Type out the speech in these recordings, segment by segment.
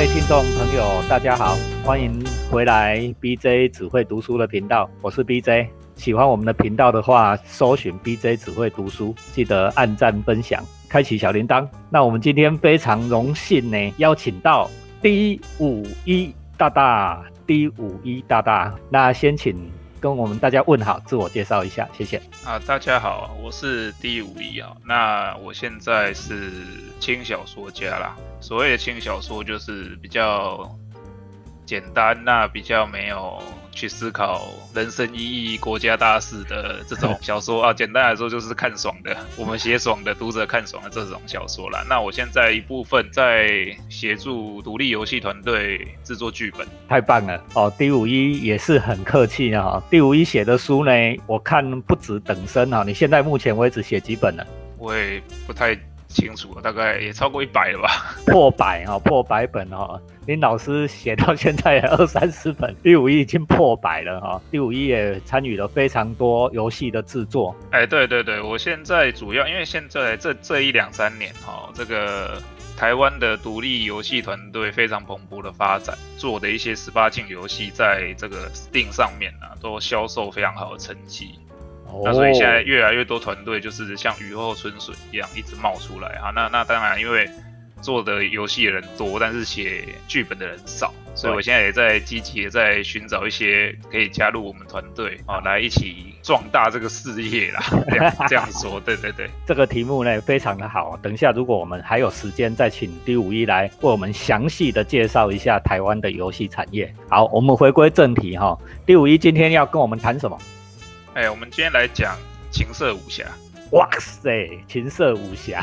各位听众朋友，大家好，欢迎回来 BJ 只会读书的频道，我是 BJ。喜欢我们的频道的话，搜寻 BJ 只会读书，记得按赞分享，开启小铃铛。那我们今天非常荣幸呢，邀请到 D 五一大大，D 五一大大。那先请跟我们大家问好，自我介绍一下，谢谢。啊，大家好，我是 D 五一啊。那我现在是轻小说家啦。所谓的轻小说，就是比较简单，那比较没有去思考人生意义、国家大事的这种 小说啊。简单来说，就是看爽的，我们写爽的，读者看爽的这种小说啦。那我现在一部分在协助独立游戏团队制作剧本，太棒了哦第五一也是很客气啊。第五一写的书呢，我看不止等身啊。你现在目前为止写几本了？我也不太。清楚了，大概也超过一百了吧，破百哦，破百本哦。林老师写到现在二三十本，第五一已经破百了哈。第五一也参与了非常多游戏的制作。哎，对对对，我现在主要因为现在这这一两三年哈，这个台湾的独立游戏团队非常蓬勃的发展，做的一些十八禁游戏在这个 Steam 上面呢，都销售非常好的成绩。那所以现在越来越多团队就是像雨后春笋一样一直冒出来啊。那那当然，因为做的游戏的人多，但是写剧本的人少，所以我现在也在积极的在寻找一些可以加入我们团队啊，来一起壮大这个事业啦。这样这样说，对对对，这个题目呢非常的好。等一下，如果我们还有时间，再请第五一来为我们详细的介绍一下台湾的游戏产业。好，我们回归正题哈。第五一今天要跟我们谈什么？哎，我们今天来讲情色武侠。哇塞，情色武侠，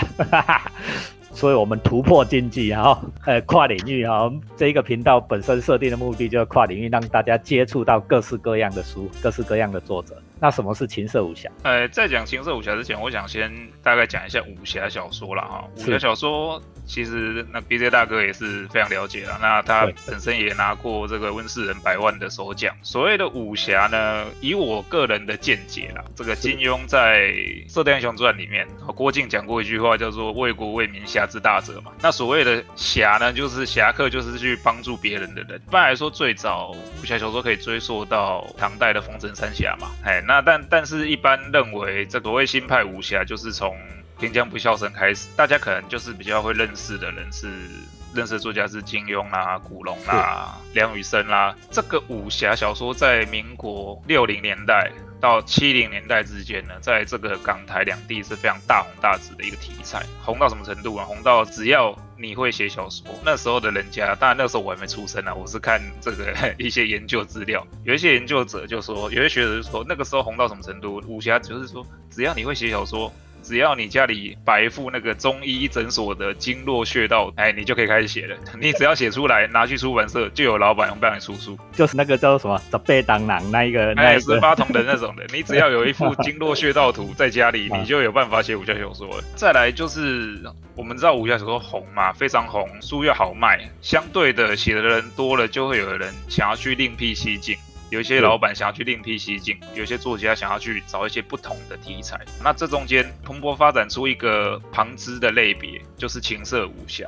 所以我们突破禁忌哈，呃，跨领域哈。这一个频道本身设定的目的就是跨领域，让大家接触到各式各样的书，各式各样的作者。那什么是情色武侠？呃，在讲情色武侠之前，我想先大概讲一下武侠小说了哈。武侠小说其实那 B J 大哥也是非常了解了，那他本身也拿过这个温世仁百万的首奖。所谓的武侠呢，以我个人的见解啦，这个金庸在《射雕英雄传》里面，郭靖讲过一句话，叫做“为国为民，侠之大者”嘛。那所谓的侠呢，就是侠客，就是去帮助别人的人。一般来说，最早武侠小说可以追溯到唐代的封神三侠嘛，哎。那但但是，一般认为这所谓新派武侠，就是从平江不肖生开始。大家可能就是比较会认识的人是认识的作家是金庸啦、古龙啦、梁羽生啦。这个武侠小说在民国六零年代到七零年代之间呢，在这个港台两地是非常大红大紫的一个题材。红到什么程度啊？红到只要你会写小说，那时候的人家，当然那时候我还没出生啊，我是看这个 一些研究资料，有一些研究者就说，有些学者就说，那个时候红到什么程度？武侠就是说，只要你会写小说。只要你家里摆一副那个中医诊所的经络穴道，哎，你就可以开始写了。你只要写出来，拿去出版社，就有老板帮你出书。就是那个叫做什么“十倍当囊”那一个，哎，十八铜的那种的。你只要有一副经络穴道图在家里，你就有办法写武侠小说了。再来就是我们知道武侠小说红嘛，非常红，书又好卖，相对的写的人多了，就会有人想要去另辟蹊径。有一些老板想要去另辟蹊径，有些作家想要去找一些不同的题材。那这中间蓬勃发展出一个旁支的类别，就是情色武侠。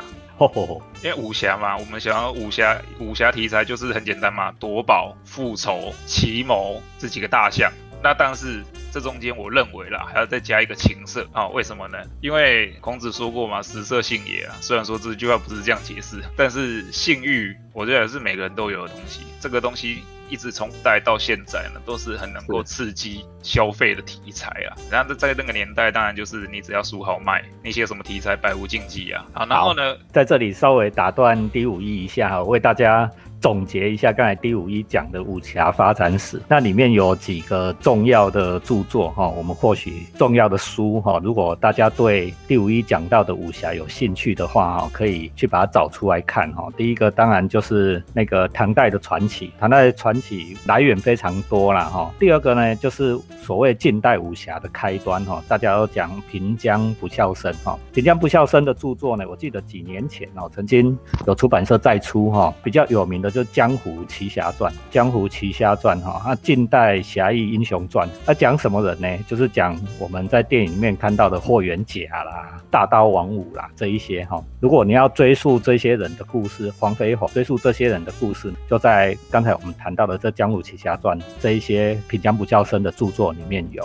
因为武侠嘛，我们想要武侠武侠题材就是很简单嘛，夺宝、复仇、奇谋这几个大项。那但是这中间我认为啦，还要再加一个情色啊？为什么呢？因为孔子说过嘛，“食色性也”啊。虽然说这句话不是这样解释，但是性欲，我觉得是每个人都有的东西。这个东西。一直从代到现在呢，都是很能够刺激消费的题材啊。然后在那个年代，当然就是你只要书好卖，那些什么题材百无禁忌啊。好，然后呢，在这里稍微打断第五一一下，为大家。总结一下刚才第五一讲的武侠发展史，那里面有几个重要的著作哈，我们或许重要的书哈，如果大家对第五一讲到的武侠有兴趣的话哈，可以去把它找出来看哈。第一个当然就是那个唐代的传奇，唐代的传奇来源非常多了哈。第二个呢，就是所谓近代武侠的开端哈，大家都讲平江不肖生哈，平江不肖生的著作呢，我记得几年前哦，曾经有出版社再出哈，比较有名的。就《江湖奇侠传》，《江湖奇侠传》哈，那近代侠义英雄传，那讲什么人呢？就是讲我们在电影里面看到的霍元甲啦、大刀王五啦这一些哈。如果你要追溯这些人的故事，黄飞鸿追溯这些人的故事，就在刚才我们谈到的这《江湖奇侠传》这一些品江不较深的著作里面有。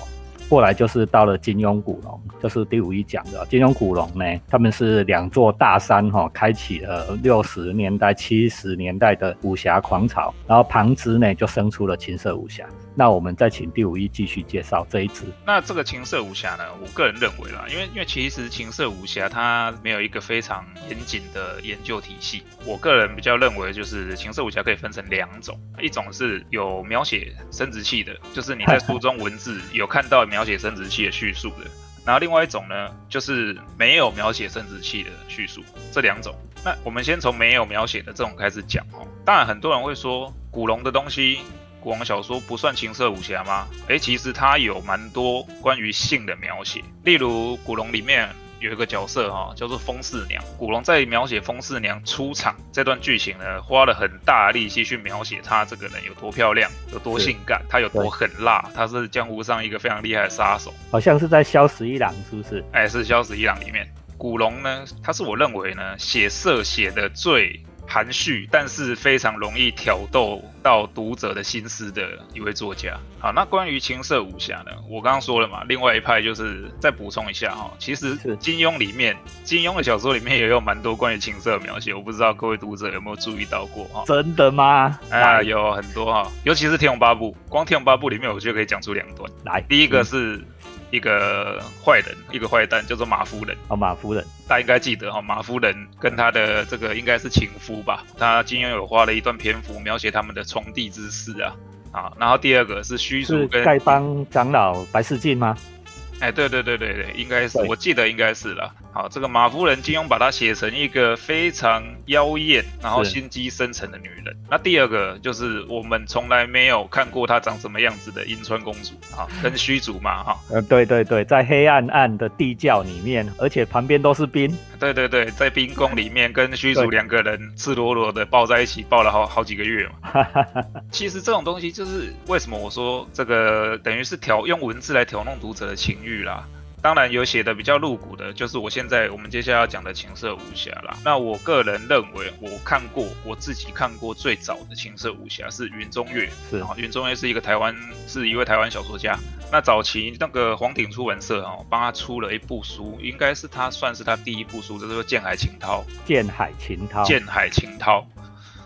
过来就是到了金庸古龙，就是第五一讲的金庸古龙呢，他们是两座大山哈，开启了六十年代、七十年代的武侠狂潮，然后旁支呢就生出了情色武侠。那我们再请第五一继续介绍这一支。那这个情色武侠呢，我个人认为啦，因为因为其实情色武侠它没有一个非常严谨的研究体系，我个人比较认为就是情色武侠可以分成两种，一种是有描写生殖器的，就是你在书中文字 有看到描写生殖器的叙述的，然后另外一种呢，就是没有描写生殖器的叙述，这两种。那我们先从没有描写的这种开始讲哦。当然很多人会说古龙的东西。古龙小说不算情色武侠吗？诶，其实它有蛮多关于性的描写，例如古龙里面有一个角色哈，叫做风四娘。古龙在描写风四娘出场这段剧情呢，花了很大力气去描写她这个人有多漂亮，有多性感，她有多狠辣，她是江湖上一个非常厉害的杀手。好像是在《萧十一郎》是不是？哎，是《萧十一郎》里面，古龙呢，他是我认为呢，写色写的最。含蓄，但是非常容易挑逗到读者的心思的一位作家。好，那关于情色武侠呢？我刚刚说了嘛，另外一派就是再补充一下哈，其实金庸里面，金庸的小说里面也有蛮多关于情色的描写，我不知道各位读者有没有注意到过哈？真的吗？啊，有很多哈，尤其是《天龙八部》，光《天龙八部》里面我就可以讲出两段来。第一个是。一个坏人，一个坏蛋，叫做马夫人。哦，马夫人，大家应该记得哈，马夫人跟他的这个应该是情夫吧？他金庸有花了一段篇幅描写他们的床地之事啊。啊，然后第二个是虚竹跟丐帮长老白世镜吗？哎，对对对对对，应该是，我记得应该是了。好，这个马夫人，金庸把她写成一个非常妖艳，然后心机深沉的女人。那第二个就是我们从来没有看过她长什么样子的银川公主啊，跟虚竹嘛，哈。呃，对对对，在黑暗暗的地窖里面，而且旁边都是冰。对对对，在冰宫里面跟虚竹两个人赤裸裸的抱在一起，抱了好好几个月嘛。其实这种东西就是为什么我说这个等于是调用文字来调弄读者的情欲啦。当然有写的比较露骨的，就是我现在我们接下来要讲的情色武侠啦。那我个人认为，我看过我自己看过最早的情色武侠是云中月，是啊，云中月是一个台湾，是一位台湾小说家。那早期那个黄鼎出版社哦，帮他出了一部书，应该是他算是他第一部书，叫做《剑海情涛》。剑海情涛。剑海情涛。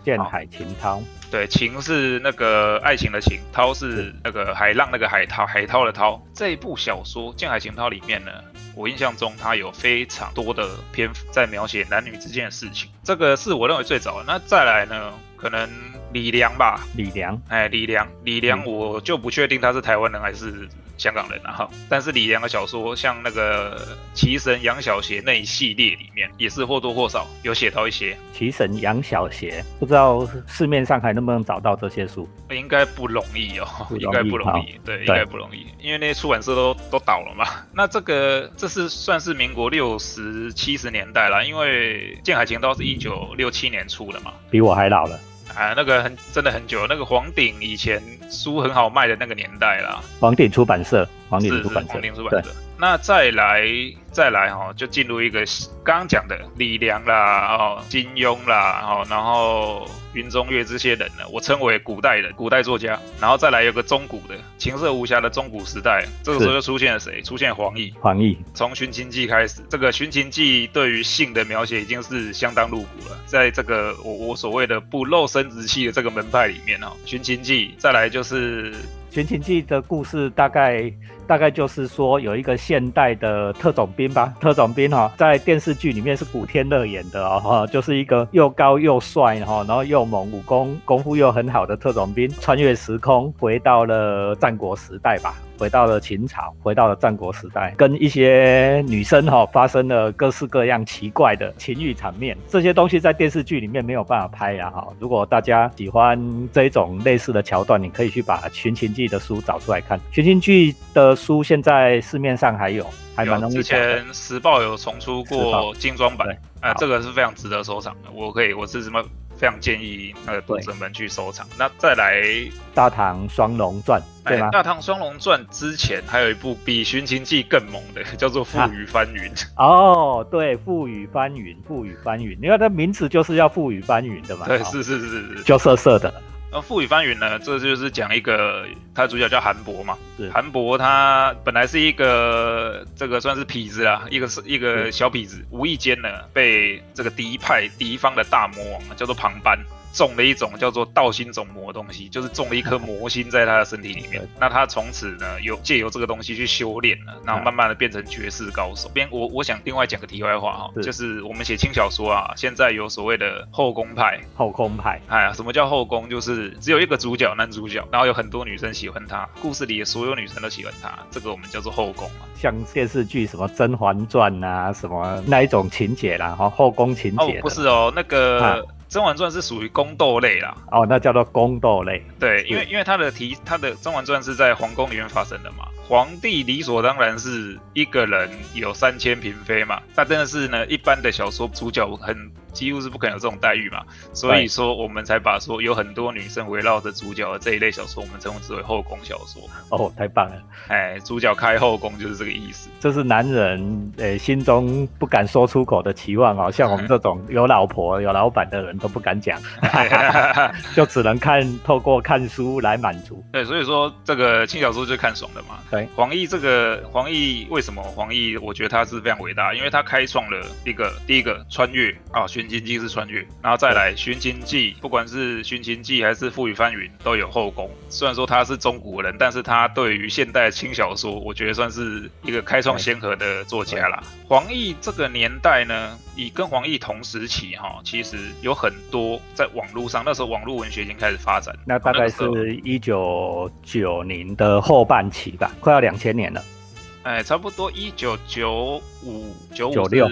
剑海情涛。对，情是那个爱情的情，涛是那个海浪那个海涛，海涛的涛。这一部小说《剑海情涛》里面呢，我印象中它有非常多的篇幅在描写男女之间的事情，这个是我认为最早的。那再来呢，可能李良吧，李良，哎，李良，李良，我就不确定他是台湾人还是。香港人啊哈，但是李良的小说，像那个《奇神杨小邪》那一系列里面，也是或多或少有写到一些《奇神杨小邪》，不知道市面上还能不能找到这些书？应该不容易哦，应该不容易，对，应该不容易，因为那些出版社都都倒了嘛。那这个这是算是民国六十七十年代了，因为《剑海情刀》是一九六七年出的嘛，比我还老了。啊，那个很真的很久，那个黄鼎以前书很好卖的那个年代啦。黄鼎出版社，黄鼎出版社，黄鼎出版社。那再来再来哈，就进入一个刚刚讲的李良啦，哦，金庸啦，哦，然后云中月这些人呢，我称为古代人，古代作家。然后再来有个中古的情色无暇的中古时代，这个时候就出现了谁？出现黄易。黄易从《寻秦记》开始，这个《寻秦记》对于性的描写已经是相当露骨了。在这个我我所谓的不露生殖器的这个门派里面哦，《寻秦记》再来就是《寻秦记》的故事大概。大概就是说，有一个现代的特种兵吧，特种兵哈，在电视剧里面是古天乐演的哦，哈，就是一个又高又帅哈，然后又猛，武功功夫又很好的特种兵，穿越时空回到了战国时代吧。回到了秦朝，回到了战国时代，跟一些女生哈发生了各式各样奇怪的情欲场面，这些东西在电视剧里面没有办法拍呀哈。如果大家喜欢这种类似的桥段，你可以去把《寻秦记》的书找出来看，《寻秦记》的书现在市面上还有，还蛮容易之前时报有重出过精装版，啊，这个是非常值得收藏的。我可以，我是什么？非常建议那个读者们去收藏。那再来《大唐双龙传》对吗？《大唐双龙传》之前还有一部比《寻秦记》更猛的，叫做《覆雨翻云》。哦，对，《覆雨翻云》，《覆雨翻云》，你看它名字就是要覆雨翻云的嘛。对，是是是是，就色色的。那《覆雨翻云》呢？这就是讲一个，他主角叫韩博嘛。对韩博他本来是一个这个算是痞子啊，一个是一个小痞子，无意间呢被这个敌派敌方的大魔王叫做庞班。种了一种叫做道心种魔的东西，就是种了一颗魔心在他的身体里面。那他从此呢，有借由这个东西去修炼了，然后慢慢的变成绝世高手。边我我想另外讲个题外话哈，就是我们写轻小说啊，现在有所谓的后宫派，后宫派，哎呀，什么叫后宫？就是只有一个主角男主角，然后有很多女生喜欢他，故事里的所有女生都喜欢他，这个我们叫做后宫啊。像电视剧什么《甄嬛传》啊，什么那一种情节啦，哈，后宫情节。哦，不是哦，那个。《甄嬛传》是属于宫斗类啦，哦，那叫做宫斗类。对，因为因为它的题，它的《甄嬛传》是在皇宫里面发生的嘛，皇帝理所当然是一个人有三千嫔妃嘛，那真的是呢，一般的小说主角很。几乎是不可能有这种待遇嘛，所以说我们才把说有很多女生围绕着主角的这一类小说，我们称之为后宫小说。哦，太棒了！哎，主角开后宫就是这个意思。这是男人呃心中不敢说出口的期望哦，像我们这种有老婆有老板的人都不敢讲，就只能看透过看书来满足。对，所以说这个轻小说就看爽的嘛。对，黄奕这个黄奕为什么黄奕？我觉得他是非常伟大，因为他开创了一个第一个穿越啊宣。寻秦记是穿越，然后再来寻秦记，不管是寻秦记还是覆雨翻云，都有后宫。虽然说他是中古人，但是他对于现代轻小说，我觉得算是一个开创先河的作家啦。黄奕这个年代呢，以跟黄奕同时期哈，其实有很多在网络上，那时候网络文学已经开始发展。那大概是一九九零的后半期吧，快要两千年了。哎，差不多一九九五九五九六。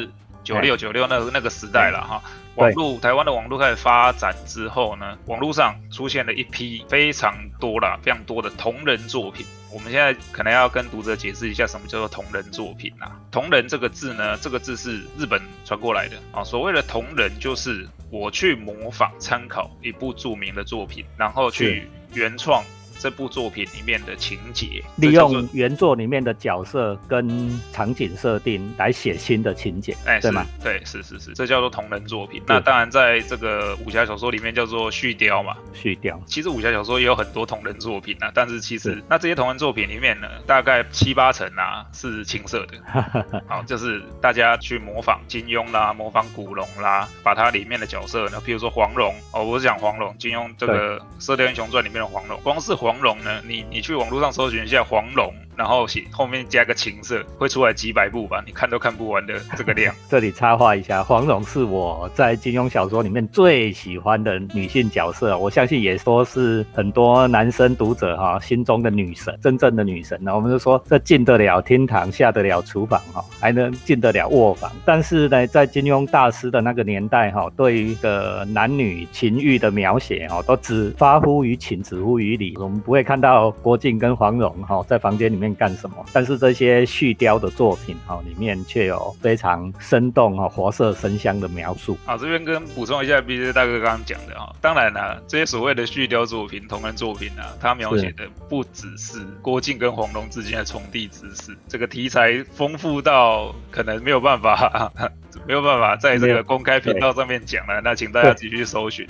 九六九六那那个时代了哈，网络台湾的网络开始发展之后呢，网络上出现了一批非常多啦，非常多的同人作品。我们现在可能要跟读者解释一下什么叫做同人作品啊？同人这个字呢，这个字是日本传过来的啊。所谓的同人就是我去模仿参考一部著名的作品，然后去原创。这部作品里面的情节，利用原作里面的角色跟场景设定来写新的情节，哎，对吗？对，是是是，这叫做同人作品。那当然，在这个武侠小说里面叫做续雕嘛，续雕。其实武侠小说也有很多同人作品啊，但是其实那这些同人作品里面呢，大概七八成啊是青涩的，好，就是大家去模仿金庸啦，模仿古龙啦，把它里面的角色，呢，譬如说黄蓉哦，我是讲黄蓉，金庸这个《射雕英雄传》里面的黄蓉，光是。黄龙呢？你你去网络上搜寻一下黄龙。然后写后面加个情色，会出来几百部吧？你看都看不完的这个量。这里插话一下，黄蓉是我在金庸小说里面最喜欢的女性角色，我相信也说是很多男生读者哈心中的女神，真正的女神。那我们就说这进得了厅堂，下得了厨房哈，还能进得了卧房。但是呢，在金庸大师的那个年代哈，对于的男女情欲的描写哈，都只发乎于情，止乎于理。我们不会看到郭靖跟黄蓉哈在房间里面。干什么？但是这些续雕的作品哈，里面却有非常生动哈、活色生香的描述。好，这边跟补充一下，B J 大哥刚刚讲的哈，当然了，这些所谓的续雕作品、同人作品啊，它描写的不只是郭靖跟黄蓉之间的重地之事，这个题材丰富到可能没有办法，没有办法在这个公开频道上面讲了。那请大家继续搜寻，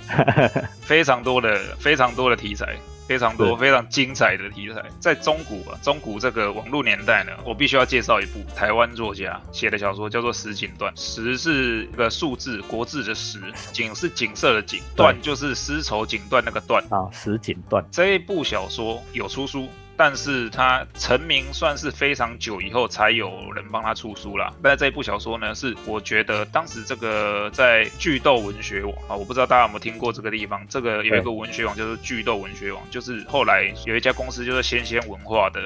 非常多的、非常多的题材。非常多非常精彩的题材，在中古啊，中古这个网络年代呢，我必须要介绍一部台湾作家写的小说，叫做《石井段》。石是一个数字，国字的石；景是景色的景；段就是丝绸锦缎那个缎啊。石井段这一部小说有出书。但是他成名算是非常久以后才有人帮他出书了。那这一部小说呢，是我觉得当时这个在剧斗文学网啊，我不知道大家有没有听过这个地方。这个有一个文学网叫做剧斗文学网，就是后来有一家公司就是仙仙文化的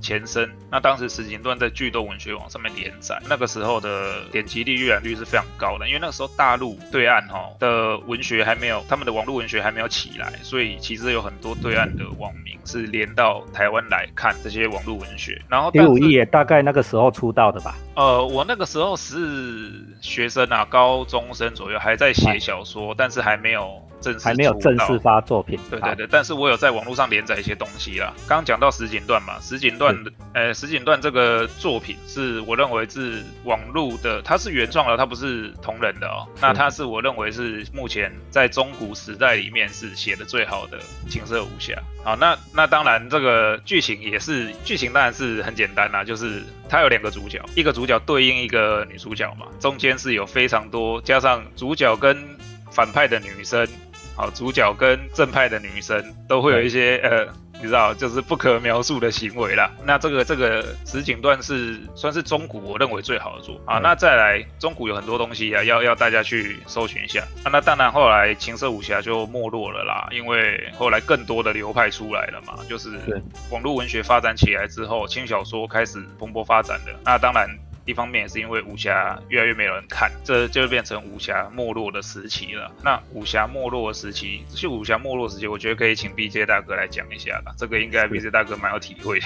前身。那当时石井段在剧斗文学网上面连载，那个时候的点击率、阅览率是非常高的，因为那个时候大陆对岸哈的文学还没有，他们的网络文学还没有起来，所以其实有很多对岸的网民是连到台。台湾来看这些网络文学，然后第五义也大概那个时候出道的吧？呃，我那个时候是学生啊，高中生左右，还在写小说，但是还没有。还没有正式发作品，对对对，但是我有在网络上连载一些东西啦。刚刚讲到石井段嘛，石井段的，呃，石井段这个作品是我认为是网络的，它是原创的，它不是同人的哦。那它是我认为是目前在中古时代里面是写的最好的情色武侠。好，那那当然这个剧情也是剧情当然是很简单啦，就是它有两个主角，一个主角对应一个女主角嘛，中间是有非常多加上主角跟反派的女生。好，主角跟正派的女生都会有一些呃，你知道，就是不可描述的行为啦。那这个这个实景段是算是中古我认为最好的作啊。那再来中古有很多东西啊，要要大家去搜寻一下。啊那当然后来情色武侠就没落了啦，因为后来更多的流派出来了嘛，就是网络文学发展起来之后，轻小说开始蓬勃发展的。那当然。一方面也是因为武侠越来越没有人看，这就变成武侠没落的时期了。那武侠没落的时期，是武侠没落时期，我觉得可以请 BJ 大哥来讲一下了。这个应该 BJ 大哥蛮有体会。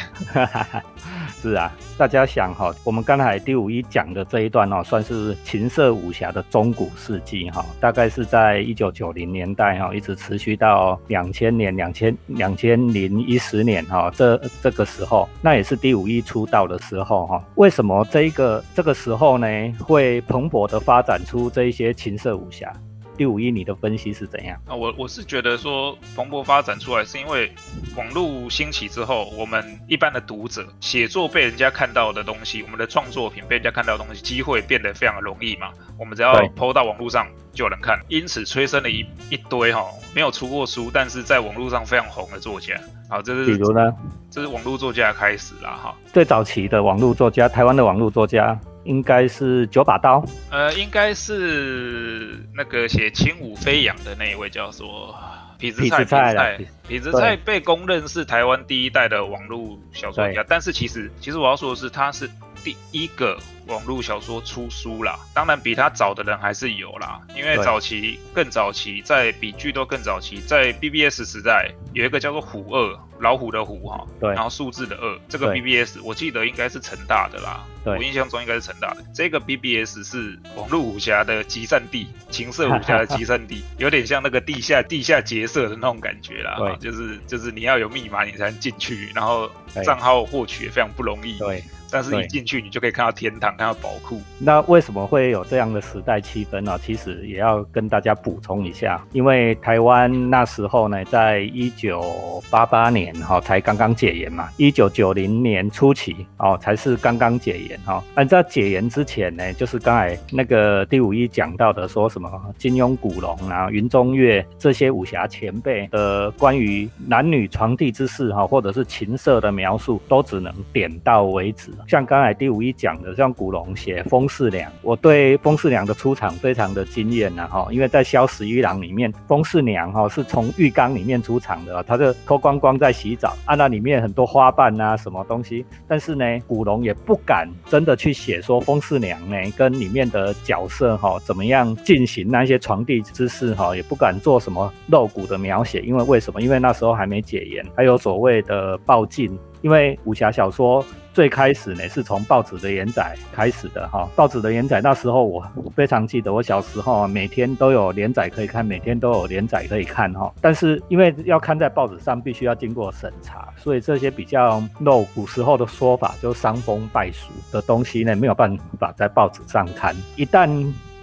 是啊，大家想哈，我们刚才第五一讲的这一段哦，算是情色武侠的中古世纪哈，大概是在一九九零年代哈，一直持续到两千年、两千两千零一十年哈，这这个时候，那也是第五一出道的时候哈。为什么这一个？这个时候呢，会蓬勃的发展出这一些情色武侠。第五一，你的分析是怎样？啊，我我是觉得说蓬勃发展出来，是因为网络兴起之后，我们一般的读者写作被人家看到的东西，我们的创作品被人家看到的东西，机会变得非常容易嘛。我们只要抛到网络上就有人看，因此催生了一一堆哈没有出过书，但是在网络上非常红的作家。好，这是比如呢？这是网络作家开始啦哈。最早期的网络作家，台湾的网络作家。应该是九把刀，呃，应该是那个写《轻舞飞扬》的那一位叫做痞子蔡，痞子蔡，痞子蔡被公认是台湾第一代的网络小说家，但是其实，其实我要说的是，他是第一个。网络小说出书啦，当然比他早的人还是有啦，因为早期更早期，在比剧都更早期，在 BBS 时代有一个叫做虎二，老虎的虎哈，对，然后数字的二，这个 BBS 我记得应该是成大的啦，我印象中应该是成大的，这个 BBS 是网络武侠的集散地，情色武侠的 集散地，有点像那个地下地下劫色的那种感觉啦，对，就是就是你要有密码你才能进去，然后账号获取也非常不容易，对。但是一进去，你就可以看到天堂，看到宝库。那为什么会有这样的时代气氛呢？其实也要跟大家补充一下，因为台湾那时候呢，在一九八八年哈才刚刚解严嘛，一九九零年初期哦才是刚刚解严哈。按照解严之前呢，就是刚才那个第五一讲到的，说什么金庸、古龙啊、云中月这些武侠前辈的关于男女床地之事哈，或者是情色的描述，都只能点到为止。像刚才第五一讲的，像古龙写风四娘，我对风四娘的出场非常的惊艳呐哈，因为在《萧十一郎》里面，风四娘哈是从浴缸里面出场的，她就脱光光在洗澡，啊那里面很多花瓣啊什么东西，但是呢，古龙也不敢真的去写说风四娘呢跟里面的角色哈怎么样进行那些床地之事哈，也不敢做什么露骨的描写，因为为什么？因为那时候还没解严，还有所谓的报禁。因为武侠小说最开始呢是从报纸的连载开始的哈，报纸的连载那时候我非常记得，我小时候每天都有连载可以看，每天都有连载可以看哈。但是因为要看在报纸上，必须要经过审查，所以这些比较露古时候的说法，就伤风败俗的东西呢，没有办法在报纸上看。一旦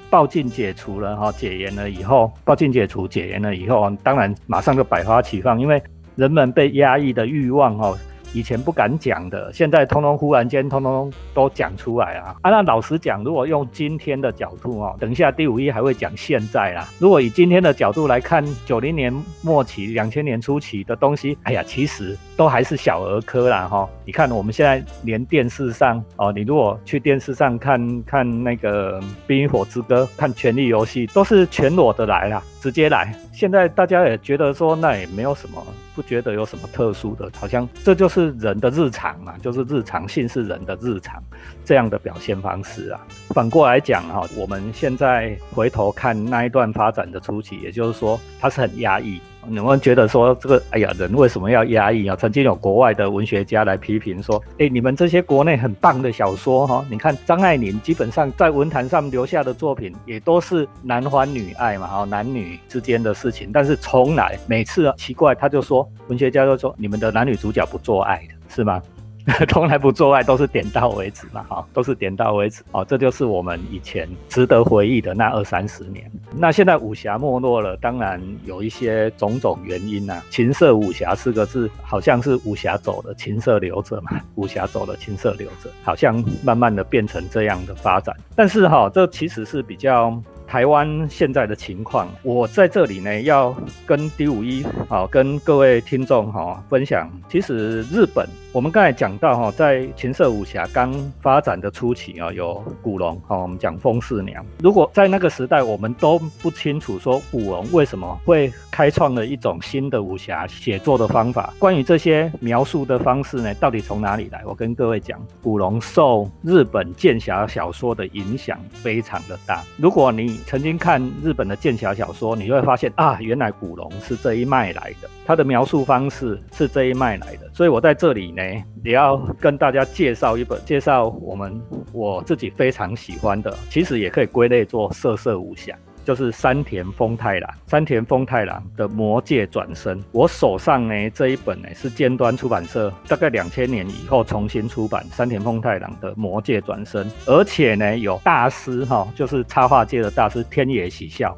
报禁解除了哈，解严了以后，报禁解除解严了以后，当然马上就百花齐放，因为人们被压抑的欲望哈。以前不敢讲的，现在通通忽然间通通都讲出来啊！啊，那老实讲，如果用今天的角度哦，等一下第五一还会讲现在啦。如果以今天的角度来看，九零年末期、两千年初期的东西，哎呀，其实都还是小儿科啦哈。你看我们现在连电视上哦，你如果去电视上看看那个《冰与火之歌》、看《权力游戏》，都是全裸的来啦，直接来。现在大家也觉得说，那也没有什么，不觉得有什么特殊的，好像这就是人的日常嘛，就是日常性是人的日常这样的表现方式啊。反过来讲哈，我们现在回头看那一段发展的初期，也就是说它是很压抑。你们觉得说这个，哎呀，人为什么要压抑啊？曾经有国外的文学家来批评说，哎，你们这些国内很棒的小说哈，你看张爱玲基本上在文坛上留下的作品也都是男欢女爱嘛，哈，男女之间的事情，但是从来每次奇怪，他就说文学家就说你们的男女主角不做爱的是吗？从来不做爱，都是点到为止嘛，哈，都是点到为止，哦，这就是我们以前值得回忆的那二三十年。那现在武侠没落了，当然有一些种种原因呐。情色武侠四个字，好像是武侠走了，情色留着嘛，武侠走了，情色留着，好像慢慢的变成这样的发展。但是哈，这其实是比较。台湾现在的情况，我在这里呢，要跟 D 五一好跟各位听众哈分享。其实日本，我们刚才讲到哈，在情色武侠刚发展的初期啊，有古龙哈，我们讲风四娘。如果在那个时代，我们都不清楚说古龙为什么会开创了一种新的武侠写作的方法。关于这些描述的方式呢，到底从哪里来？我跟各位讲，古龙受日本剑侠小说的影响非常的大。如果你曾经看日本的剑侠小说，你会发现啊，原来古龙是这一脉来的，他的描述方式是这一脉来的。所以我在这里呢，也要跟大家介绍一本，介绍我们我自己非常喜欢的，其实也可以归类做色色武侠。就是山田丰太郎，山田丰太郎的《魔界转生》，我手上呢这一本呢是尖端出版社大概两千年以后重新出版山田丰太郎的《魔界转生》，而且呢有大师哈，就是插画界的大师天野喜孝，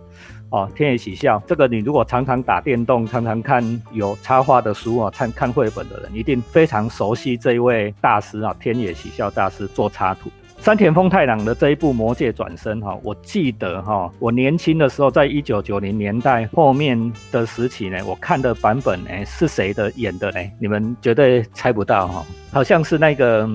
哦，天野喜孝，这个你如果常常打电动，常常看有插画的书啊，看看绘本的人，一定非常熟悉这一位大师啊，天野喜孝大师做插图。山田丰太郎的这一部《魔界转生》哈，我记得哈，我年轻的时候，在一九九零年代后面的时期呢，我看的版本呢是谁的演的呢？你们绝对猜不到哈，好像是那个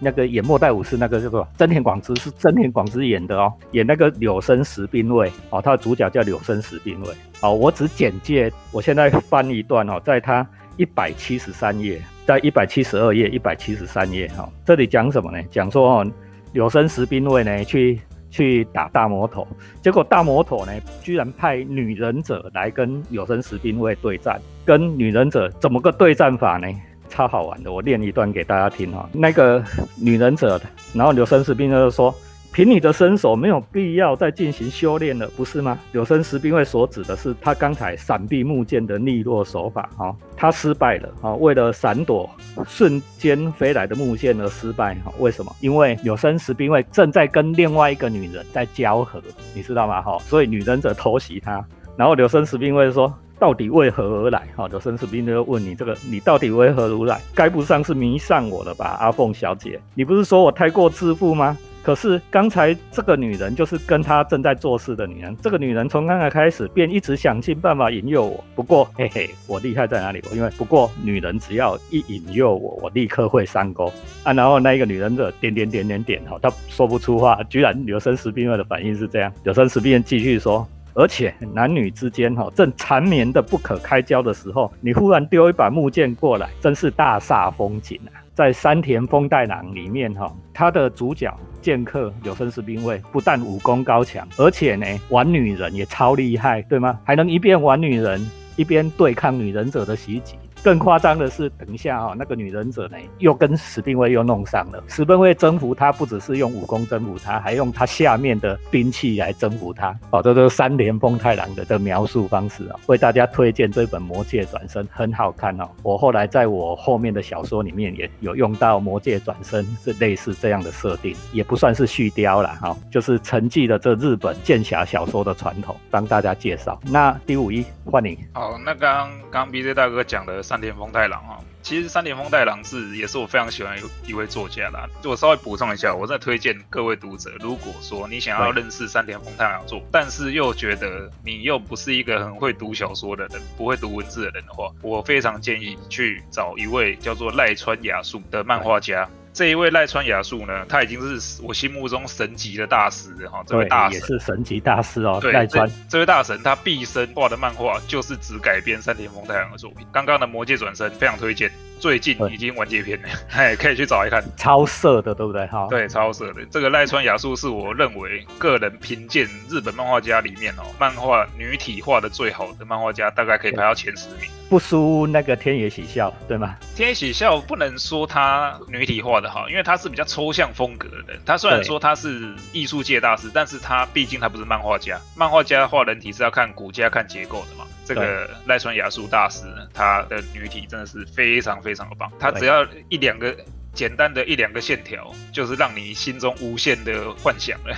那个演末代武士那个叫做真田广之，是真田广之演的哦，演那个柳生十兵卫哦，他的主角叫柳生十兵卫哦。我只简介，我现在翻一段哦，在他一百七十三页，在一百七十二页、一百七十三页哈，这里讲什么呢？讲说哦。有生十兵卫呢，去去打大魔头，结果大魔头呢，居然派女忍者来跟有生十兵卫对战。跟女忍者怎么个对战法呢？超好玩的，我练一段给大家听哈。那个女忍者，然后有生十兵卫就说。凭你的身手，没有必要再进行修炼了，不是吗？有生十兵卫所指的是他刚才闪避木剑的利落手法，哈，他失败了，哈，为了闪躲瞬间飞来的木剑而失败，哈，为什么？因为有生十兵卫正在跟另外一个女人在交合，你知道吗？哈，所以女忍者偷袭他，然后有生十兵卫说，到底为何而来？哈，有生十兵卫就问你这个，你到底为何如来？该不上是迷上我了吧，阿凤小姐？你不是说我太过自负吗？可是刚才这个女人就是跟他正在做事的女人。这个女人从刚才开始便一直想尽办法引诱我。不过，嘿嘿，我厉害在哪里？因为不过女人只要一引诱我，我立刻会上钩啊。然后那一个女人的点点点点点，哈，她说不出话，居然有生死兵卫的反应是这样。有生死兵卫继续说，而且男女之间哈正缠绵的不可开交的时候，你忽然丢一把木剑过来，真是大煞风景啊！在山田丰太郎里面，哈，他的主角剑客有生士兵位，不但武功高强，而且呢，玩女人也超厉害，对吗？还能一边玩女人，一边对抗女忍者的袭击。更夸张的是，等一下哈，那个女忍者呢，又跟史兵卫又弄上了。史兵卫征服他，不只是用武功征服他，还用他下面的兵器来征服他。哦，这都是三连风太郎的的描述方式啊。为大家推荐这本《魔界转身》，很好看哦。我后来在我后面的小说里面也有用到《魔界转身》这类似这样的设定，也不算是续貂了哈，就是承继了这日本剑侠小说的传统，帮大家介绍。那第五一换你。好，那刚刚 B J 大哥讲的。山田丰太郎啊，其实山田丰太郎是也是我非常喜欢一位作家啦。我稍微补充一下，我再推荐各位读者，如果说你想要认识山田丰太郎作，但是又觉得你又不是一个很会读小说的人，不会读文字的人的话，我非常建议去找一位叫做赖川雅树的漫画家。这一位赖川雅树呢，他已经是我心目中神级的大师哈。这位大也是神级大师哦。对，赖川这位大神，他毕生画的漫画就是只改编山田丰太郎的作品。刚刚的《魔界转身》非常推荐。最近已经完结篇了，哎，可以去找一看。超色的，对不对？哈，对，超色的。这个赖川雅树是我认为个人评鉴日本漫画家里面哦，漫画女体画的最好的漫画家，大概可以排到前十名。不输那个天野喜孝，对吗？天野喜孝不能说他女体画的好，因为他是比较抽象风格的人。他虽然说他是艺术界大师，但是他毕竟他不是漫画家。漫画家画人体是要看骨架、看结构的嘛。这个赖川雅树大师，他的女体真的是非常非常的棒。他只要一两个简单的一两个线条，就是让你心中无限的幻想了。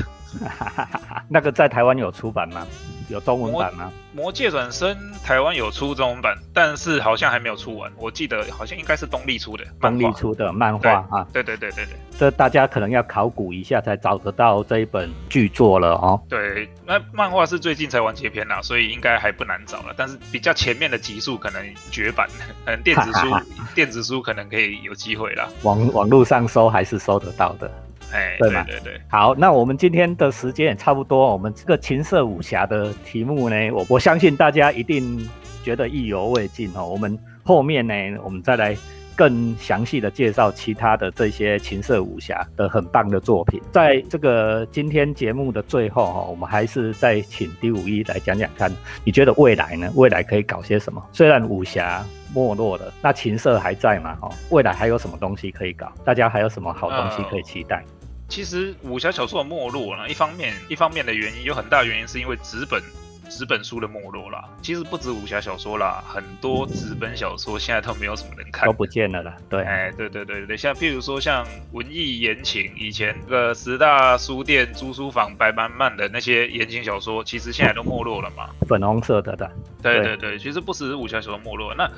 那个在台湾有出版吗？有中文版吗？魔界转身台湾有出中文版，但是好像还没有出完。我记得好像应该是东立出的，东立出的漫画啊。对对对对对，这大家可能要考古一下才找得到这一本巨作了哦。对，那漫画是最近才完结篇啦，所以应该还不难找了。但是比较前面的集数可能绝版，可能电子书 电子书可能可以有机会啦。网网络上搜还是搜得到的。哎，对对对，好，那我们今天的时间也差不多，我们这个情色武侠的题目呢，我我相信大家一定觉得意犹未尽哦。我们后面呢，我们再来更详细的介绍其他的这些情色武侠的很棒的作品。在这个今天节目的最后哈，我们还是再请第五一来讲讲看，你觉得未来呢？未来可以搞些什么？虽然武侠没落了，那情色还在嘛？哈，未来还有什么东西可以搞？大家还有什么好东西可以期待？其实武侠小说的没落呢，一方面一方面的原因有很大原因是因为纸本纸本书的没落啦。其实不止武侠小说啦，很多纸本小说现在都没有什么人看，都不见了啦。对，哎，对对对对，像譬如说像文艺言情，以前个十大书店、租书房白漫漫的那些言情小说，其实现在都没落了嘛。粉红色的的。对对对，其实不止武侠小说没落，那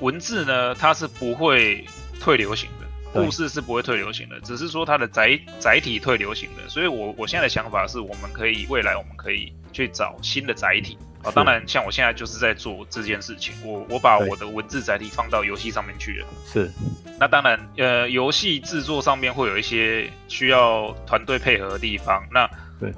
文字呢，它是不会退流行的。故事是不会退流行的，只是说它的载载体退流行的。所以，我我现在的想法是，我们可以未来我们可以去找新的载体啊。当然，像我现在就是在做这件事情，我我把我的文字载体放到游戏上面去了。是。那当然，呃，游戏制作上面会有一些需要团队配合的地方。那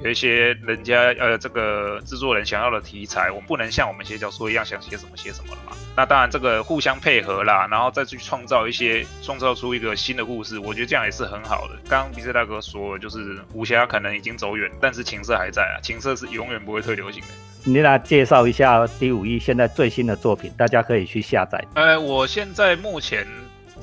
有一些人家呃，这个制作人想要的题材，我们不能像我们写小说一样想写什么写什么了嘛。那当然，这个互相配合啦，然后再去创造一些，创造出一个新的故事，我觉得这样也是很好的。刚刚 B C 大哥说，就是武侠可能已经走远，但是情色还在啊，情色是永远不会退流行的。你来介绍一下第五一现在最新的作品，大家可以去下载。呃，我现在目前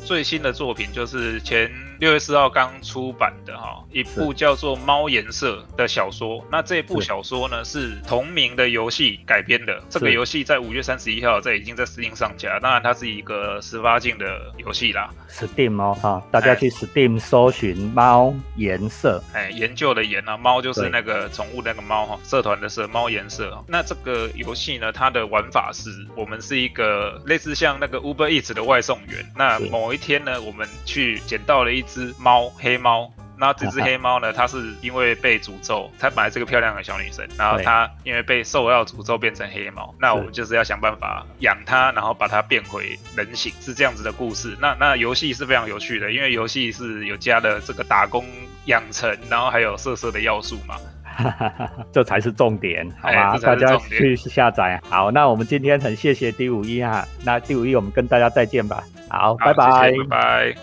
最新的作品就是前。六月四号刚出版的哈一部叫做《猫颜色》的小说，那这部小说呢是同名的游戏改编的。这个游戏在五月三十一号在已经在 Steam 上架，当然它是一个十八禁的游戏啦。Steam 哦哈，大家去 Steam 搜寻《猫颜色》，哎，研究的研啊，猫就是那个宠物那个猫哈，社团的社，猫颜色。那这个游戏呢，它的玩法是我们是一个类似像那个 Uber Eats 的外送员。那某一天呢，我们去捡到了一。只猫，黑猫。那这只黑猫呢？它是因为被诅咒，它本来是个漂亮的小女生，然后它因为被受到诅咒变成黑猫。那我们就是要想办法养它，然后把它变回人形，是这样子的故事。那那游戏是非常有趣的，因为游戏是有加了这个打工养成，然后还有色色的要素嘛。这才是重点，好吗？大家去下载。好，那我们今天很谢谢第五一哈，那第五一我们跟大家再见吧。好，拜拜，拜拜。